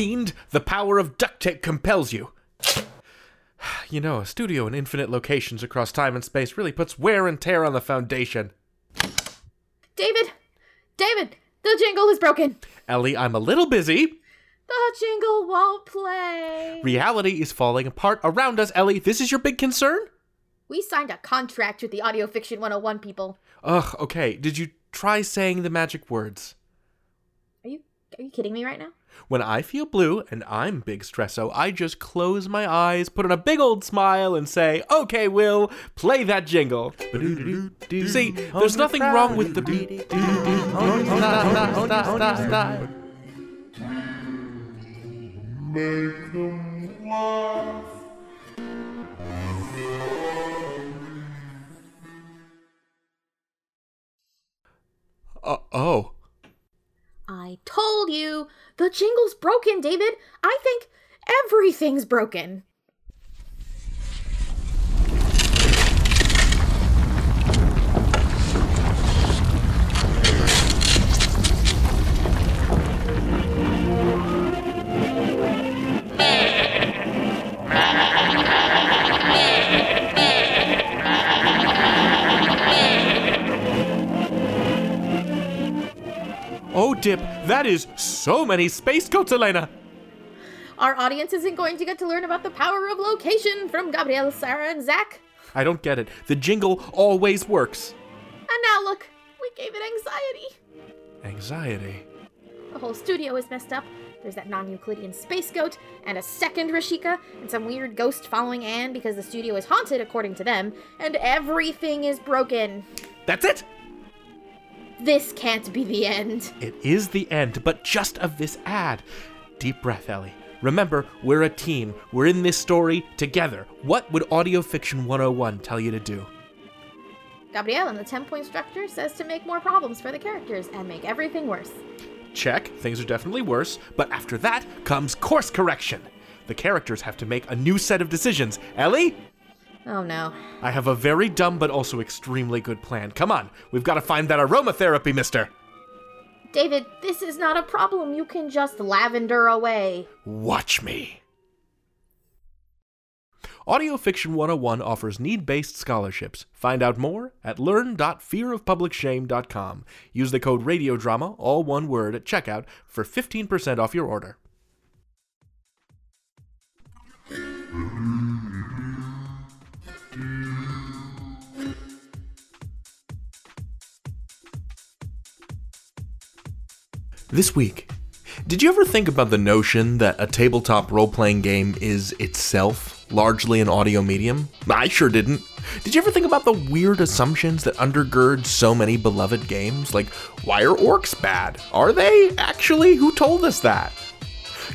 fiend. The power of duct tape compels you. You know, a studio in infinite locations across time and space really puts wear and tear on the foundation. David! David! The jingle is broken! Ellie, I'm a little busy. The jingle won't play! Reality is falling apart around us, Ellie. This is your big concern? We signed a contract with the Audio Fiction 101 people. Ugh, okay. Did you try saying the magic words? Are you are you kidding me right now? When I feel blue and I'm Big Stresso, I just close my eyes, put on a big old smile, and say, Okay, Will, play that jingle. See, there's nothing wrong with the beat. Uh, oh. I told you! The jingle's broken, David! I think everything's broken! Oh, Dip, that is so many space coats, Elena! Our audience isn't going to get to learn about the power of location from Gabriel, Sarah, and Zach. I don't get it. The jingle always works. And now look, we gave it anxiety. Anxiety. The whole studio is messed up. There's that non Euclidean space goat, and a second Rashika, and some weird ghost following Anne because the studio is haunted, according to them, and everything is broken. That's it! This can't be the end. It is the end, but just of this ad. Deep breath, Ellie. Remember, we're a team. We're in this story together. What would Audio Fiction 101 tell you to do? Gabriel in the 10 point structure says to make more problems for the characters and make everything worse. Check, things are definitely worse, but after that comes course correction. The characters have to make a new set of decisions. Ellie, Oh no. I have a very dumb but also extremely good plan. Come on, we've got to find that aromatherapy, mister. David, this is not a problem you can just lavender away. Watch me. Audio Fiction 101 offers need based scholarships. Find out more at learn.fearofpublicshame.com. Use the code RADIODRAMA, all one word, at checkout for 15% off your order. This week, did you ever think about the notion that a tabletop role playing game is itself largely an audio medium? I sure didn't. Did you ever think about the weird assumptions that undergird so many beloved games? Like, why are orcs bad? Are they? Actually, who told us that?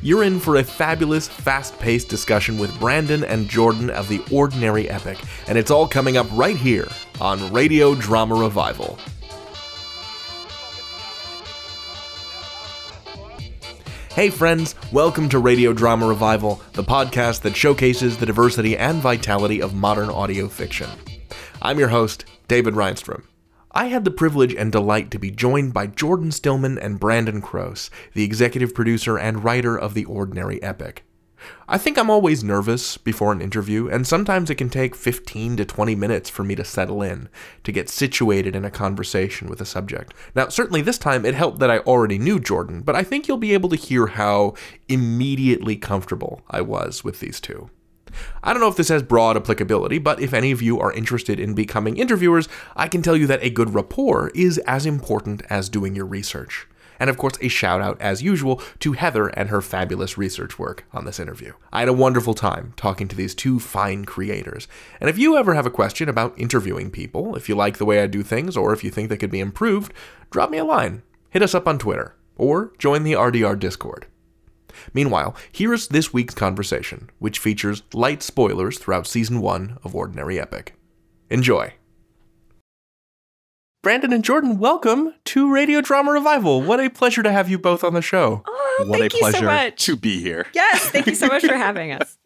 You're in for a fabulous, fast paced discussion with Brandon and Jordan of the Ordinary Epic, and it's all coming up right here on Radio Drama Revival. Hey, friends, welcome to Radio Drama Revival, the podcast that showcases the diversity and vitality of modern audio fiction. I'm your host, David Rheinstrom. I had the privilege and delight to be joined by Jordan Stillman and Brandon Crose, the executive producer and writer of The Ordinary Epic. I think I'm always nervous before an interview, and sometimes it can take 15 to 20 minutes for me to settle in, to get situated in a conversation with a subject. Now, certainly this time it helped that I already knew Jordan, but I think you'll be able to hear how immediately comfortable I was with these two. I don't know if this has broad applicability, but if any of you are interested in becoming interviewers, I can tell you that a good rapport is as important as doing your research. And of course, a shout out, as usual, to Heather and her fabulous research work on this interview. I had a wonderful time talking to these two fine creators. And if you ever have a question about interviewing people, if you like the way I do things, or if you think they could be improved, drop me a line. Hit us up on Twitter, or join the RDR Discord. Meanwhile, here's this week's conversation, which features light spoilers throughout Season 1 of Ordinary Epic. Enjoy! Brandon and Jordan, welcome to Radio Drama Revival. What a pleasure to have you both on the show. Oh, what thank a you so pleasure much. to be here. Yes, thank you so much for having us.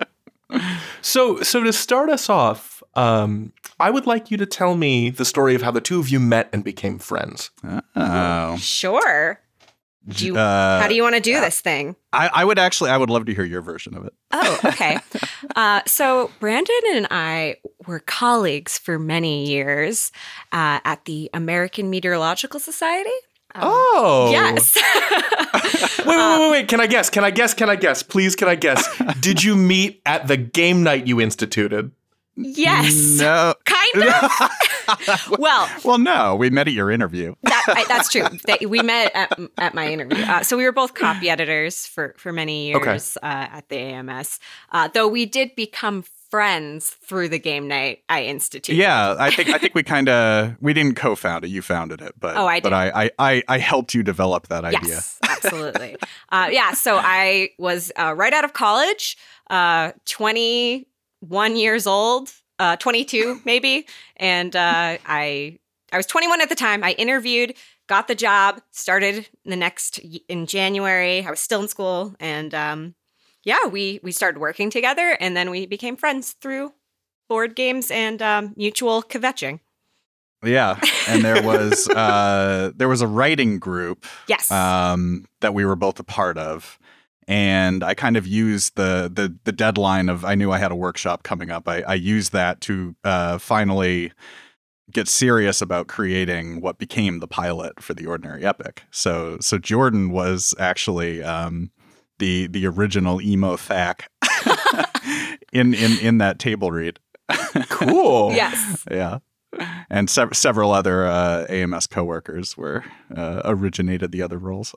So, so to start us off, um, I would like you to tell me the story of how the two of you met and became friends. Oh. Sure. Do you, Uh, how do you want to do this thing? I, I would actually, I would love to hear your version of it. Oh, okay. uh, so Brandon and I were colleagues for many years uh, at the American Meteorological Society. Oh. Yes. Wait, wait, wait, wait, wait. Can I guess? Can I guess? Can I guess? Please, can I guess? Did you meet at the game night you instituted? yes. No. Kind of. well, Well, no, we met at your interview. that, I, that's true. That we met at, at my interview. Uh, so we were both copy editors for for many Okay. years uh, at the AMS. Uh, though we did become friends through the game night I instituted. Yeah, I think I think we kind of we didn't co-found it. You founded it, but Oh, I but. I, I I I helped you develop that idea. Yes, absolutely. uh, yeah, so I was uh, right out of college, uh, 21 years old, uh, 22 maybe, and uh, I I was 21 at the time. I interviewed, got the job, started the next in January. I was still in school, and um, yeah, we we started working together, and then we became friends through board games and um, mutual kvetching. Yeah, and there was uh there was a writing group Yes. um that we were both a part of. And I kind of used the the the deadline of I knew I had a workshop coming up. I, I used that to uh, finally get serious about creating what became the pilot for the Ordinary Epic. So so Jordan was actually um, the the original emo thack in in in that table read. Cool. yes. Yeah. And sev- several other uh, AMS coworkers were uh, originated the other roles.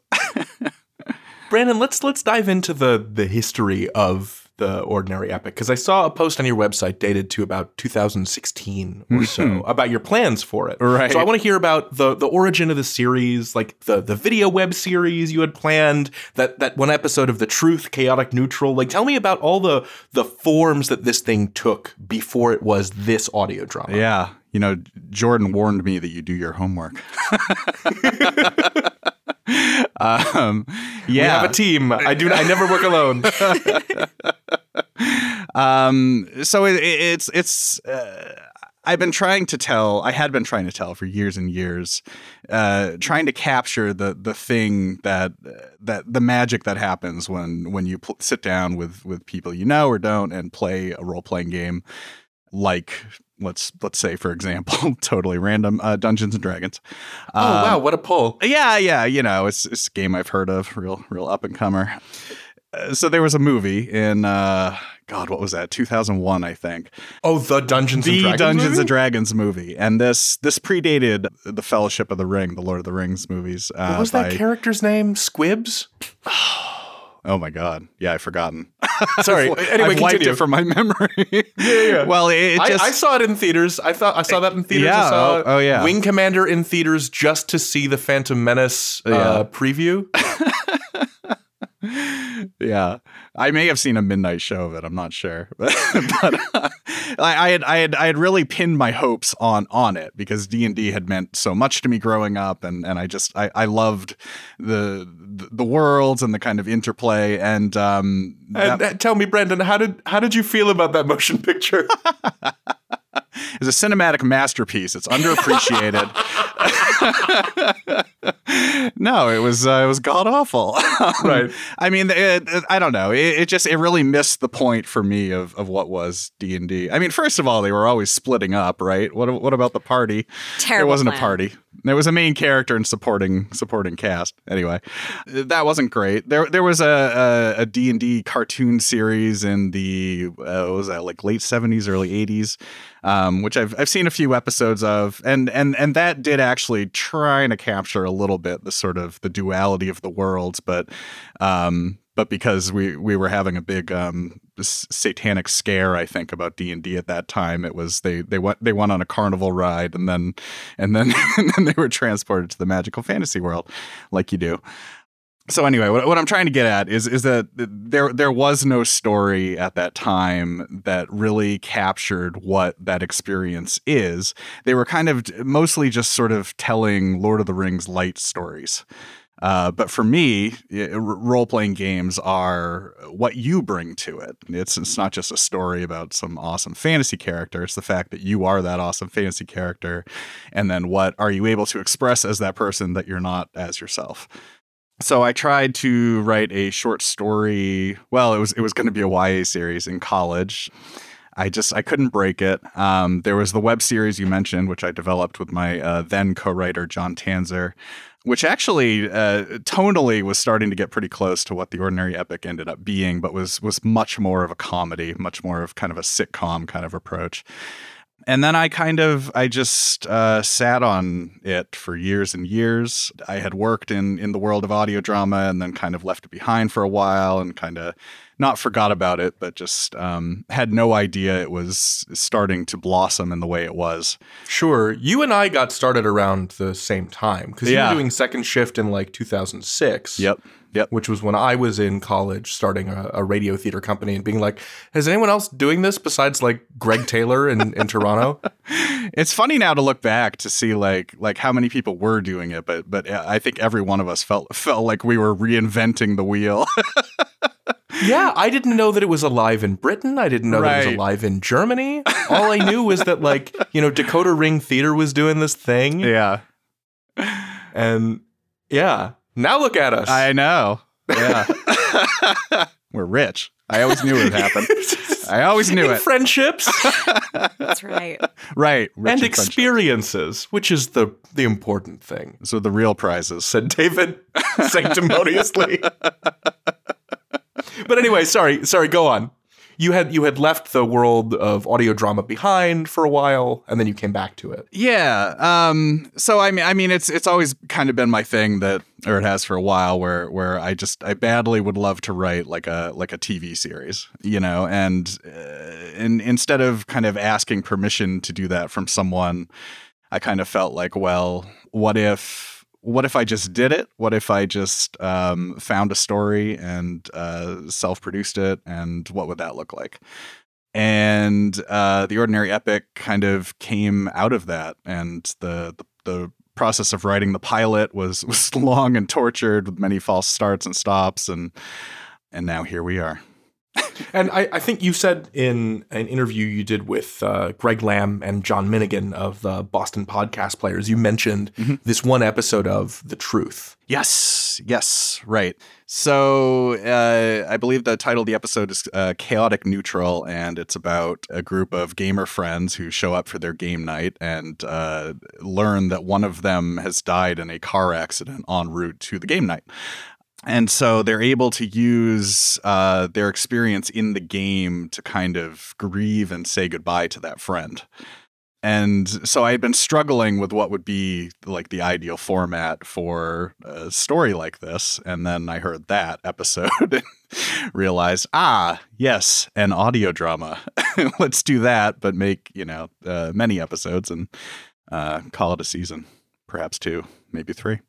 Brandon, let's let's dive into the the history of the ordinary epic because I saw a post on your website dated to about 2016 or mm-hmm. so about your plans for it. Right. So I want to hear about the the origin of the series, like the the video web series you had planned, that that one episode of the Truth, Chaotic Neutral. Like, tell me about all the the forms that this thing took before it was this audio drama. Yeah. You know, Jordan warned me that you do your homework. um, yeah. We have a team. I do. I never work alone. um, so it, it- it's it's. Uh, I've been trying to tell. I had been trying to tell for years and years, uh, trying to capture the the thing that that the magic that happens when when you pl- sit down with with people you know or don't and play a role playing game, like let's let's say for example, totally random uh, Dungeons and Dragons. oh Um, wow, what a pull! yeah, yeah, you know, it's, it's a game I've heard of, real, real up and comer. Uh, so there was a movie in, uh, God, what was that? 2001, I think. Oh, the Dungeons and the Dragons. Dungeons movie? and Dragons movie, and this this predated the Fellowship of the Ring, the Lord of the Rings movies. Uh, What was that character's name? Squibs. Oh my God, yeah, I've forgotten. Sorry. Anyway, I've wiped continue. it from my memory. Yeah, yeah. Well, it, it I, just I saw it in theaters. I thought I saw that in theaters. Yeah, I saw oh- oh, yeah. Wing Commander in theaters just to see the Phantom Menace uh, Yeah. preview. Yeah, I may have seen a midnight show of it. I'm not sure, but, but uh, I, I had I had I had really pinned my hopes on on it because D and D had meant so much to me growing up, and and I just I, I loved the the worlds and the kind of interplay and um And, uh, tell me, Brendan, how did how did you feel about that motion picture? It's a cinematic masterpiece. It's underappreciated. no, it was uh, it was god awful. Right. I mean, it, it- I don't know. It, it just it really missed the point for me of, of what was D and I mean, first of all, they were always splitting up, right? What what about the party? Terrible. There wasn't plan. a party. There was a main character and supporting supporting cast. Anyway, that wasn't great. There there was a a, a D&D cartoon series in the uh, was that like late 70s early 80s um, which I've I've seen a few episodes of and and and that did actually try to capture a little bit the sort of the duality of the worlds but um but because we we were having a big um satanic scare I think about D&D at that time it was they they went they went on a carnival ride and then and then and then they were transported to the magical fantasy world like you do so anyway, what, what I'm trying to get at is is that there there was no story at that time that really captured what that experience is. They were kind of mostly just sort of telling Lord of the Rings light stories. Uh, but for me, role playing games are what you bring to it. It's it's not just a story about some awesome fantasy character. It's the fact that you are that awesome fantasy character, and then what are you able to express as that person that you're not as yourself. so I tried to write a short story. Well, it was it was going to be a YA series in college. I just I couldn't break it. Um, there was the web series you mentioned, which I developed with my uh, then co-writer John Tanzer, which actually uh, tonally was starting to get pretty close to what the Ordinary Epic ended up being, but was was much more of a comedy, much more of kind of a sitcom kind of approach and then I kind of I just uh, sat on it for years and years. I had worked in in the world of audio drama, and then kind of left it behind for a while, and kind of not forgot about it, but just um, had no idea it was starting to blossom in the way it was. Sure, you and I got started around the same time because Yeah. you were doing second shift in like 2006. Yep. Yep. which was when I was in college starting a, a radio theater company and being like, is anyone else doing this besides like Gregg Taylor in, in Toronto? It's funny now to look back to see like like how many people were doing it, but but I think every one of us felt felt like we were reinventing the wheel. yeah, I didn't know that it was alive in Britain. I didn't know that it was alive in Germany. All I knew was that like, you know, Decoder Ring Theater was doing this thing. yeah. And yeah, now look at us. I know. Yeah. We're rich. I always knew it would happen. I always knew In it. friendships That's right. Right. Rich and in friendship. experiences, which is the the important thing. So the real prizes. said David sanctimoniously. but anyway, sorry, sorry, go on. You had you had left the world of audio drama behind for a while, and then you came back to it. Yeah. Um, so I mean, I mean, it's it's always kind of been my thing that, or it has for a while, where where I just I badly would love to write like a like a TV series, you know, and uh, and instead of kind of asking permission to do that from someone, I kind of felt like, well, what if what if I just did it? What if I just um, found a story and uh, self produced it? And what would that look like? And uh, the ordinary epic kind of came out of that, and the, the the process of writing the pilot was was long and tortured with many false starts and stops, and and now here we are. And I, I think you said in an interview you did with uh, Greg Lam and John Minigan of the Boston Podcast Players, you mentioned this one episode of The Truth. Yes, yes, right. So uh, I believe the title of the episode is uh, Chaotic Neutral, and it's about a group of gamer friends who show up for their game night and uh, learn that one of them has died in a car accident en route to the game night. And so they're able to use uh, their experience in the game to kind of grieve and say goodbye to that friend. And so I had been struggling with what would be like the ideal format for a story like this. And then I heard that episode and realized, ah, yes, an audio drama. Let's do that, but make, you know, uh, many episodes and uh, call it a season, perhaps two, maybe three.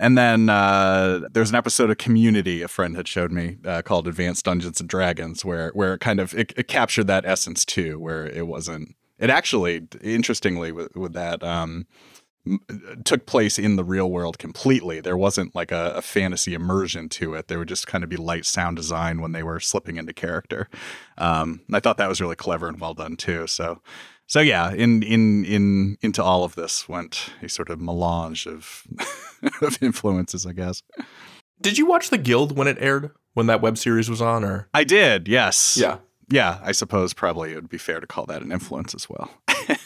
And then uh, there's an episode of Community a friend had showed me uh, called Advanced Dungeons and Dragons, where where it kind of it, it captured that essence too, where it wasn't. It actually, interestingly, with, with that, um, took place in the real world completely. There wasn't like a, a fantasy immersion to it. There would just kind of be light sound design when they were slipping into character. Um, I thought that was really clever and well done too. So, so yeah, in in in into all of this went a sort of melange of of influences, I guess. Did you watch The Guild when it aired, when that web series was on? Or I did, yes. yeah, Yeah, I suppose probably it would be fair to call that an influence as well.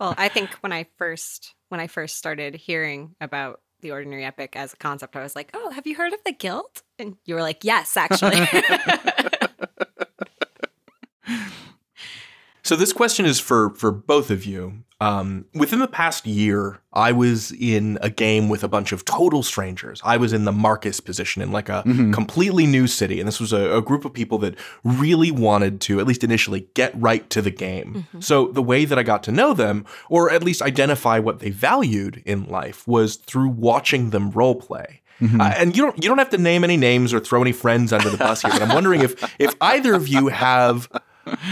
Well, I think when I first when I first started hearing about the ordinary epic as a concept, I was like, "Oh, have you heard of the guild?" And you were like, "Yes, actually." So this question is for for both of you. Um, within the past year, I was in a game with a bunch of total strangers. I was in the Marcus position in like a completely new city, and this was a, a group of people that really wanted to, at least initially, get right to the game. So the way that I got to know them, or at least identify what they valued in life, was through watching them role play. Uh, and you don't you don't have to name any names or throw any friends under the bus here, but I'm wondering if if either of you have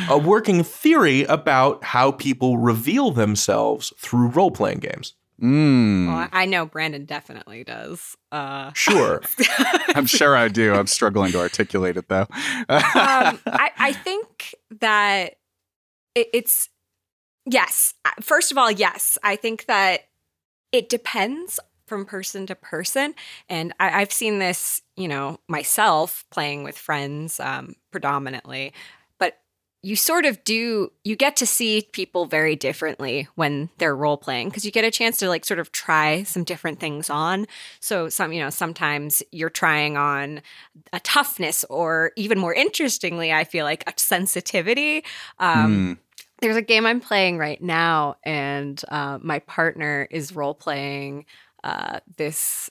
a working theory about how people reveal themselves through role playing games. Mm, well, I know Brandon definitely does. Uh, Sure. I'm sure I do. I'm struggling to articulate it though. um, I, I think that it, it's yes. Uh, First of all, yes. I think that it depends from person to person. And I, have seen this, you know, myself playing with friends um, predominantly. You sort of do, you get to see people very differently when they're role playing because you get a chance to like sort of try some different things on. So, some, you know, sometimes you're trying on a toughness or even more interestingly, I feel like a sensitivity. Um, mm there's a game I'm playing right now, and uh, my partner is role playing uh, this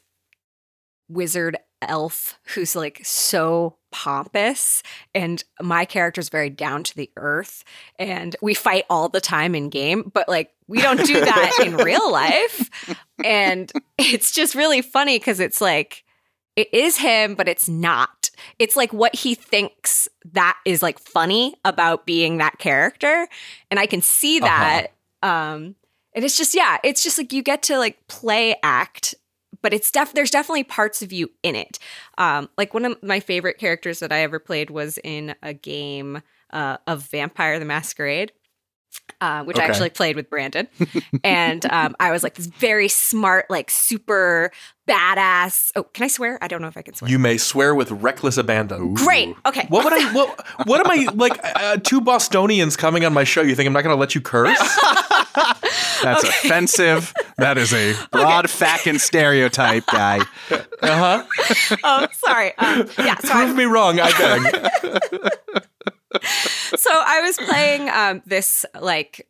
wizard elf who's like so pompous and my character's very down to the earth and we fight all the time in game but like we don't do that in real life and it's just really funny because it's like it is him but it's not it's like what he thinks that is like funny about being that character and i can see uh-huh. that uh-huh. um and it's just yeah it's just like you get to like play act but it's def there's definitely parts of you in it. Um like one of my favorite characters that i ever played was in a game uh, of vampire the masquerade uh, which okay. I actually played with Brandon. and um, I was like this very smart, like super badass. Oh, can I swear? I don't know if I can swear. You may swear with reckless abandon. Ooh. Great. Okay. What would I? What, what am I like? Uh, two Bostonians coming on my show. You think I'm not going to let you curse? That's okay. offensive. That is a broad okay. fucking stereotype, guy. Uh huh. oh, sorry. Um, yeah. So Prove I, me wrong. I beg so I was playing um, this like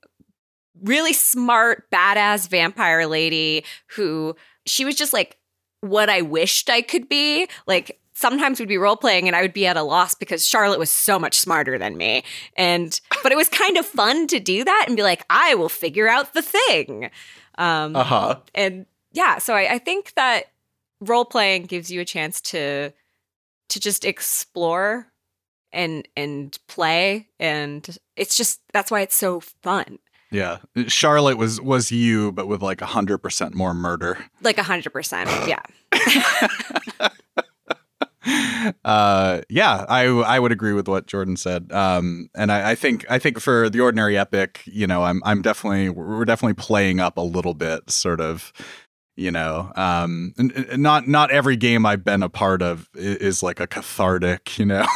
really smart, badass vampire lady who she was just like what I wished I could be. Like sometimes we'd be role playing and I would be at a loss because Charlotte was so much smarter than me. And but it was kind of fun to do that and be like, I will figure out the thing. Um, uh-huh. And yeah, so I, I think that role playing gives you a chance to to just explore and and play and it's just that's why it's so fun. Yeah charlotte was was you but with like a hundred percent more murder. Like a hundred percent yeah. Uh yeah i i would agree with what jordan said um and I, I think i think for the ordinary epic you know i'm i'm definitely we're definitely playing up a little bit sort of you know um not not every game i've been a part of is, is like a cathartic you know?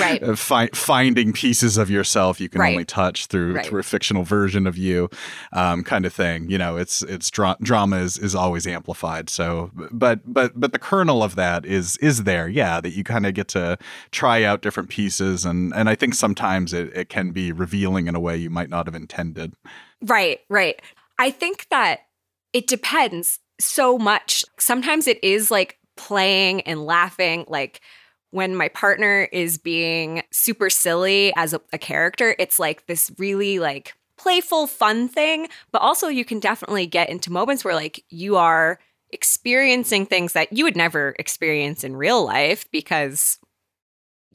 Right. Fi- finding pieces of yourself you can right. only touch through right. through a fictional version of you um, kind of thing you know? It's it's dra- drama is is always amplified so but but but the kernel of that is is there yeah that you kind of get to try out different pieces and and i think sometimes it, it can be revealing in a way you might not have intended. Right right. I think that it depends so much. Sometimes it is like playing and laughing, like when my partner is being super silly as a, a, character, it's like this really like playful, fun thing. But also, you can definitely get into moments where like you are experiencing things that you would never experience in real life because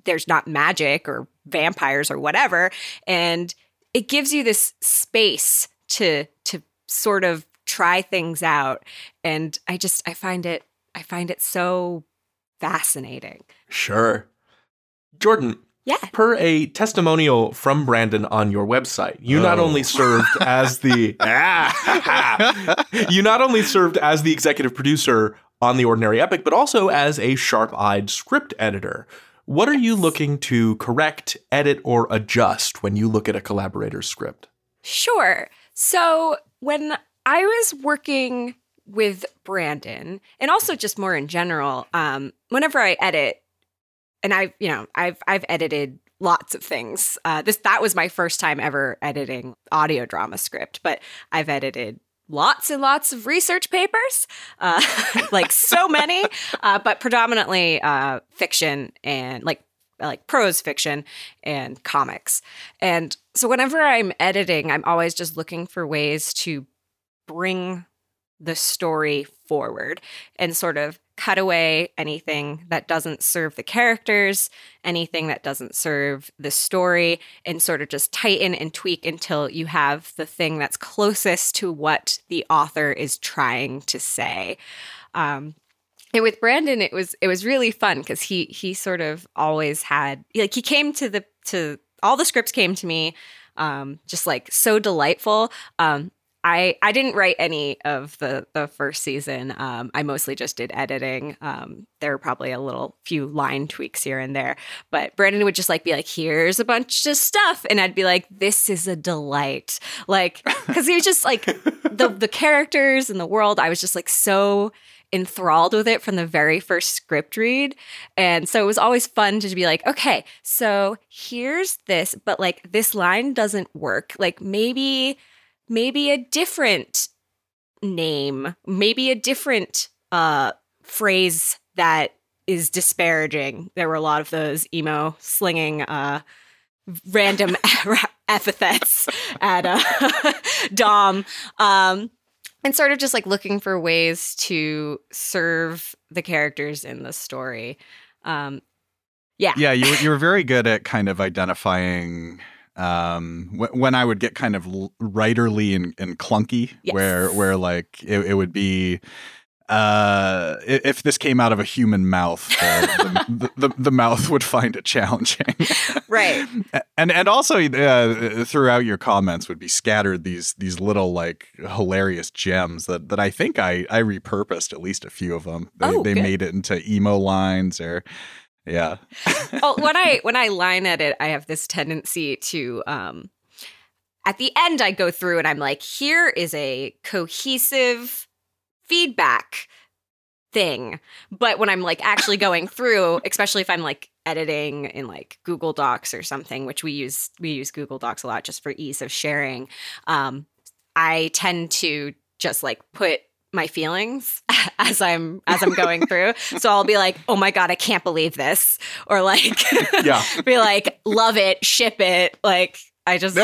there's not magic or vampires or whatever. And it gives you this space to to sort of try things out and i just i find it i find it so fascinating sure jordan yeah. Per a testimonial from Brandon on your website, you oh. not only oh. served as the you not only served as the executive producer on the Ordinary Epic, but also as a sharp-eyed script editor. What are you looking to correct, edit, or adjust when you look at a collaborator's script? Sure. So when I was working with Brandon and also just more in general. Um, whenever I edit, and I, you know, I've I've edited lots of things. Uh, this that was my first time ever editing audio drama script, but I've edited lots and lots of research papers, uh, like so many, uh, but predominantly uh, fiction and like like prose fiction and comics. And so whenever I'm editing, I'm always just looking for ways to bring the story forward and sort of cut away anything that doesn't serve the characters, anything that doesn't serve the story, and sort of just tighten and tweak until you have the thing that's closest to what the author is trying to say. Um, and with Brandon, it was it was really fun because he he sort of always had like he came to the to all the scripts came to me um, just like so delightful. Um, I I didn't write any of the the first season. Um, I mostly just did editing. Um, there were probably a little few line tweaks here and there, but Brandon would just like be like, "Here's a bunch of stuff," and I'd be like, "This is a delight!" Like because he was just like the the characters and the world. I was just like so enthralled with it from the very first script read. And so it was always fun to be like, okay, so here's this, but like this line doesn't work. Like maybe maybe a different name, maybe a different uh, phrase that is disparaging. There were a lot of those emo slinging uh, random epithets at uh, Dom. Um, and sort of just like looking for ways to serve the characters in the story. Um, yeah. Yeah, you, you were very good at kind of identifying um, when I would get kind of writerly and, and clunky, yes. where where like it, it, would be. Uh, if this came out of a human mouth, uh, the, the, the, mouth would find it challenging, right? and and also uh, throughout your comments would be scattered these these little like hilarious gems that that I think I I repurposed at least a few of them. They, oh, they made it into emo lines or yeah. oh, when I when I line edit, I have this tendency to um at the end I go through and I'm like, here is a cohesive feedback thing. But when I'm like actually going through, especially if I'm like editing in like Google Docs or something, which we use we use Google Docs a lot just for ease of sharing, um, I tend to just like put my feelings as I'm as I'm going through. So I'll be like, "Oh my god, I can't believe this," or like, yeah, be like, "Love it, ship it." Like I just.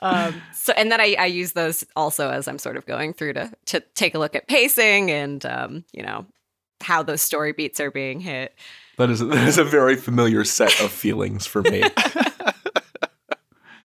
um, so and then I, I use those also as I'm sort of going through to to take a look at pacing and um, you know how those story beats are being hit. That is that is a very familiar set of feelings for me.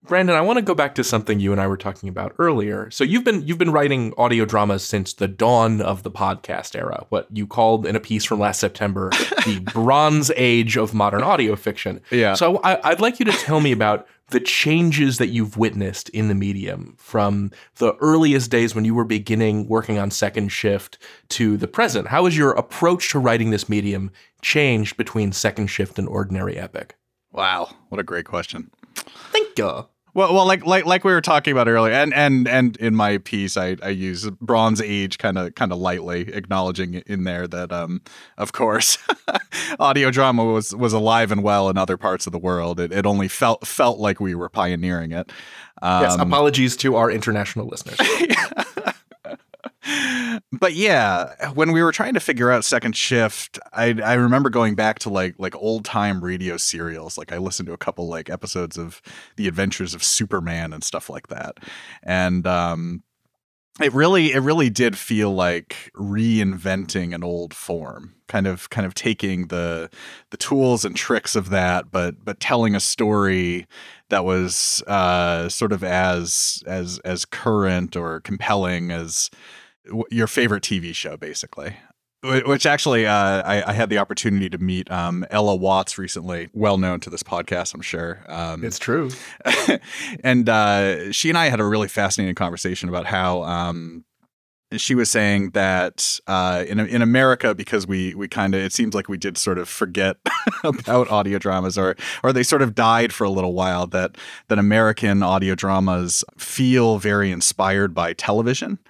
Brandon, I want to go back to something you and I were talking about earlier. So you've been you've been writing audio dramas since the dawn of the podcast era, what you called in a piece from last September the Bronze Age of modern audio fiction. Yeah. So I, I'd like you to tell me about the changes that you've witnessed in the medium from the earliest days when you were beginning working on second shift to the present. How has your approach to writing this medium changed between second shift and ordinary epic? Wow, what a great question. Thank you. Well, well, like like like we were talking about earlier, and and and in my piece, I, I use Bronze Age kind of kind of lightly, acknowledging in there that, um, of course, audio drama was was alive and well in other parts of the world. It, it only felt felt like we were pioneering it. Um, yes, apologies to our international listeners. but yeah, when we were trying to figure out second shift, I I remember going back to like like old time radio serials. Like I listened to a couple like episodes of The Adventures of Superman and stuff like that, and um, it really it really did feel like reinventing an old form kind of kind of taking the the tools and tricks of that but but telling a story that was uh, sort of as as as current or compelling as your favorite TV show, basically. Which actually, uh, I, I, had the opportunity to meet um, Ella Watts recently, well known to this podcast, I'm sure. Um, it's true. and uh, she and I had a really fascinating conversation about how um, she was saying that uh, in in America, because we we kind of it seems like we did sort of forget about audio dramas, or or they sort of died for a little while. That that American audio dramas feel very inspired by television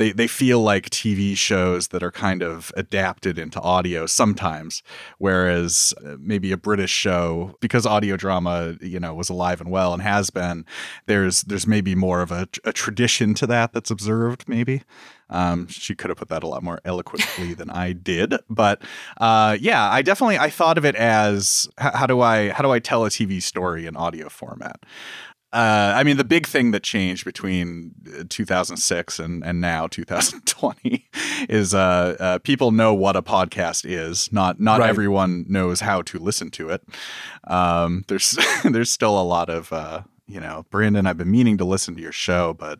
they they feel like TV shows that are kind of adapted into audio sometimes, whereas uh, maybe a British show because audio drama you know was alive and well and has been. There's there's maybe more of a, a tradition to that that's observed maybe. Um, she could have put that a lot more eloquently than I did, but uh, yeah, I definitely I thought of it as how do I how do I tell a TV story in audio format? Uh, I mean, the big thing that changed between uh, 2006 and, and now 2020 is uh, uh, people know what a podcast is. Not not right. everyone knows how to listen to it. Um, there's there's still a lot of uh, you know, Brandon. I've been meaning to listen to your show, but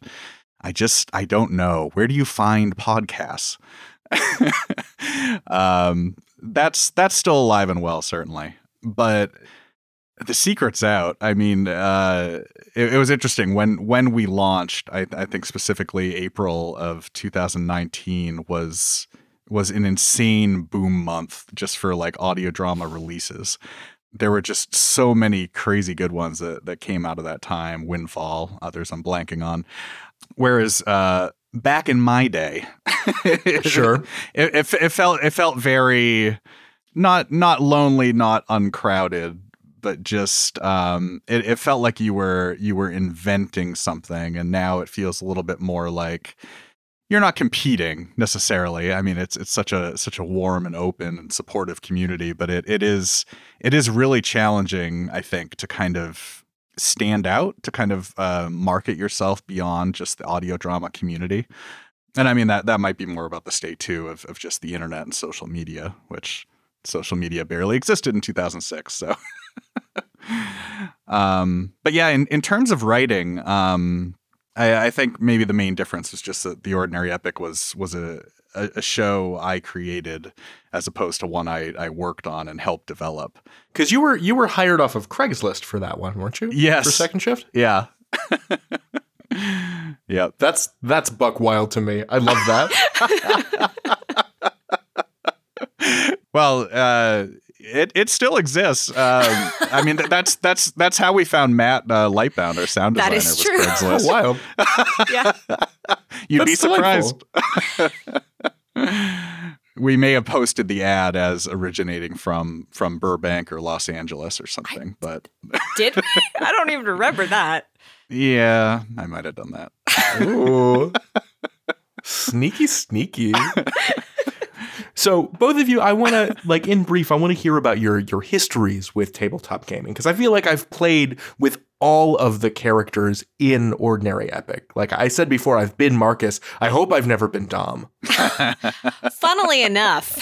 I just I don't know. Where do you find podcasts? um, that's that's still alive and well, certainly, but the secret's out. I mean, uh, it, it, was interesting when when we launched. I, I, think specifically April of 2019 was was an insane boom month just for like audio drama releases. There were just so many crazy good ones that that came out of that time. Windfall, others I'm blanking on. Whereas uh, back in my day, sure, it, it, it felt it felt very not not lonely, not uncrowded, but just um, it, it felt like you were you were inventing something, and now it feels a little bit more like you're not competing necessarily. I mean, it's it's such a such a warm and open and supportive community, but it it is it is really challenging, I think, to kind of stand out, to kind of uh, market yourself beyond just the audio drama community. And I mean that that might be more about the state too of of just the internet and social media, which social media barely existed in 2006. So, um, but yeah, in, in terms of writing, um, I, I, think maybe the main difference is just that the Ordinary Epic was was a, a, a show I created as opposed to one I, I worked on and helped develop. Because you were you were hired off of Craigslist for that one, weren't you? Yes, for second shift. Yeah. yeah, that's that's buck wild to me. I love that. Well, uh, it it still exists. Um, I mean, that's that's that's how we found Matt uh, Lightbound, our sound that designer. That is true. Oh, wild. yeah, you'd that's be surprised. we may have posted the ad as originating from from Burbank or Los Angeles or something, I, but did we? I don't even remember that. Yeah, I might have done that. Ooh. sneaky, sneaky. So both of you, I want to like in brief, I want to hear about your your histories with tabletop gaming because I feel like I've played with all of the characters in Ordinary Epic. Like I said before, I've been Marcus. I hope I've never been Dom. Funnily enough.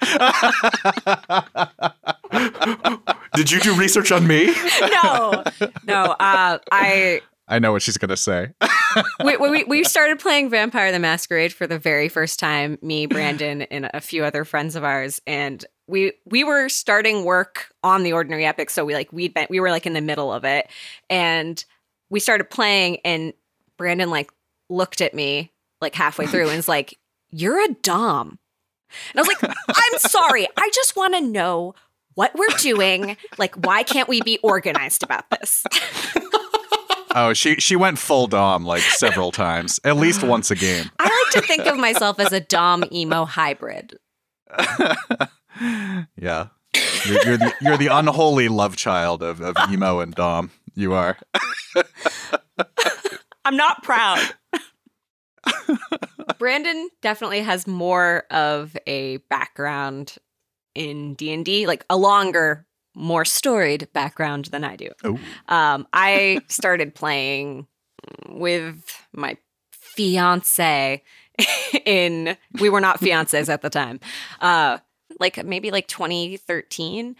Did you do research on me? No, no. Uh, I I know what she's gonna say. we, we, we started playing Vampire the Masquerade for the very first time. Me, Brandon, and a few other friends of ours, and we we were starting work on the Ordinary Epic. So we like we'd been we were like in the middle of it, and we started playing, and Brandon like looked at me like halfway through and was like, "You're a dom," and I was like, "I'm sorry, I just want to know." What we're doing, like, why can't we be organized about this? Oh, she she went full dom like several times, at least once a game. I like to think of myself as a dom emo hybrid. yeah, you're, you're, the you're the unholy love child of, of emo and dom. You are. I'm not proud. Brandon definitely has more of a background in D&D, like a longer more storied background than I do. Um, I started playing with my fiance in we were not fiancés at the time. Uh, like maybe like 2013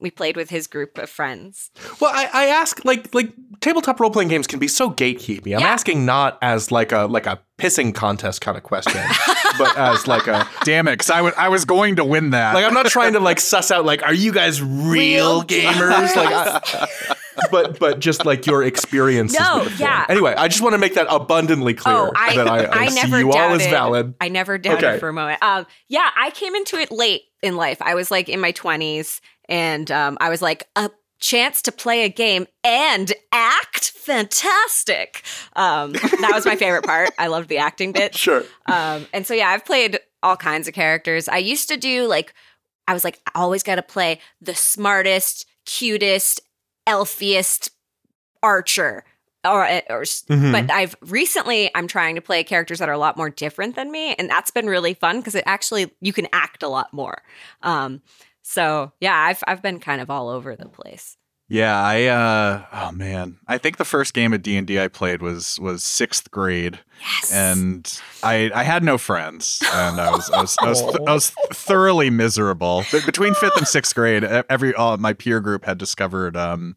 we played with his group of friends well i, I ask like like tabletop role-playing games can be so gatekeepy i'm yeah. asking not as like a like a pissing contest kind of question but as like a damn it because I, w- I was going to win that like i'm not trying to like suss out like are you guys real, real gamers like I, but but just like your experiences. No, yeah. Anyway, I just want to make that abundantly clear oh, I, that I, I, I see never you doubted, all as valid. I never doubted okay. for a moment. Um, yeah, I came into it late in life. I was like in my twenties, and um, I was like a chance to play a game and act fantastic. Um, that was my favorite part. I loved the acting bit. Sure. Um, and so yeah, I've played all kinds of characters. I used to do like I was like, I always got to play the smartest, cutest, elfiest archer or, eh, or mm-hmm. but I've recently I'm trying to play characters that are a lot more different than me and that's been really fun because it actually you can act a lot more. Um so yeah, I've I've been kind of all over the place. Yeah, I uh oh man. I think the first game of D&D I played was was 6th grade. Yes. And I I had no friends and I was I was I was, I was thoroughly miserable. Between 5th and 6th grade, every uh, my peer group had discovered um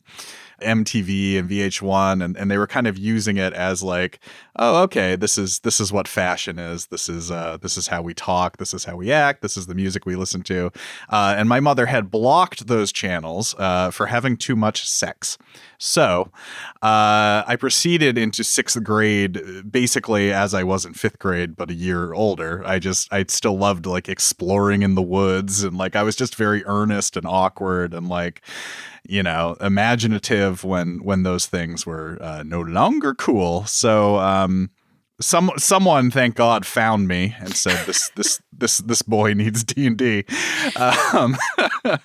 MTV and VH1 and, and they were kind of using it as like, oh, okay, this is this is what fashion is. This is uh, this is how we talk. This is how we act. This is the music we listen to. Uh, and my mother had blocked those channels uh, for having too much sex. So uh, I proceeded into sixth grade, basically as I was in fifth grade, but a year older. I just I still loved like exploring in the woods and like I was just very earnest and awkward and like you know imaginative when when those things were uh, no longer cool. So um, some someone thank god found me and said this this this this boy needs d&d um,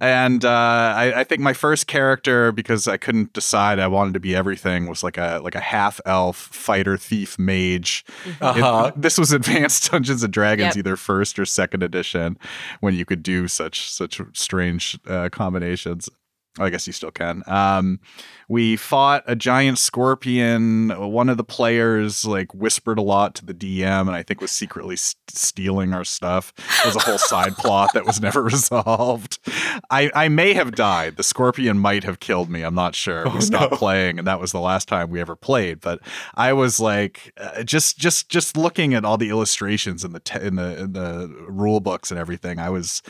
and uh, I, I, think my first character because i couldn't decide i wanted to be everything was like a like a half elf fighter thief mage uh-huh. it, this was advanced dungeons and dragons yep. either first or second edition when you could do such such strange uh, combinations I guess you still can. Um, we fought a giant scorpion. One of the players like whispered a lot to the DM, and I think was secretly st- stealing our stuff. It was a whole side plot that was never resolved. I, I may have died. The scorpion might have killed me. I'm not sure. We oh, stopped no. playing, and that was the last time we ever played. But I was like, uh, just just just looking at all the illustrations in the te- in the in the rule books and everything. I was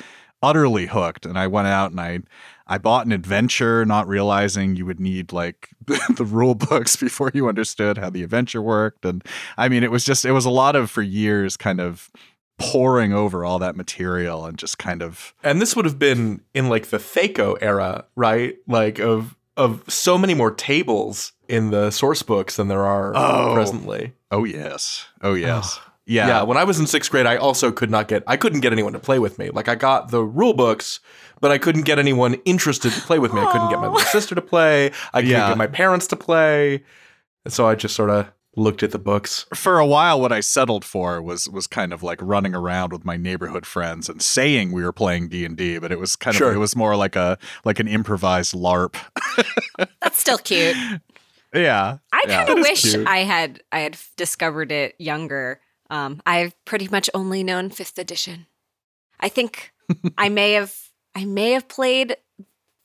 utterly hooked, and I went out and I I bought an adventure, not realizing you would need like the rule books before you understood how the adventure worked. And I mean, it was just, it was a lot of for years kind of poring over all that material and just kind of. And this would have been in like the THAC0 era, right? Like of, of so many more tables in the source books than there are oh. presently. Oh, yes. Oh, yes. Ah. Yeah. Yeah. When I was in sixth grade, I also could not get, I couldn't get anyone to play with me. Like I got the rule books, but I couldn't get anyone interested to play with me. I couldn't get my little sister to play. I couldn't yeah. get my parents to play. And so I just sort of looked at the books. For a while what I settled for was was kind of like running around with my neighborhood friends and saying we were playing D&D, but it was kind sure. of it was more like a like an improvised LARP. That's still cute. Yeah. I kind of wish. I had I had discovered it younger um, I've pretty much only known fifth edition. I think I may have I may have played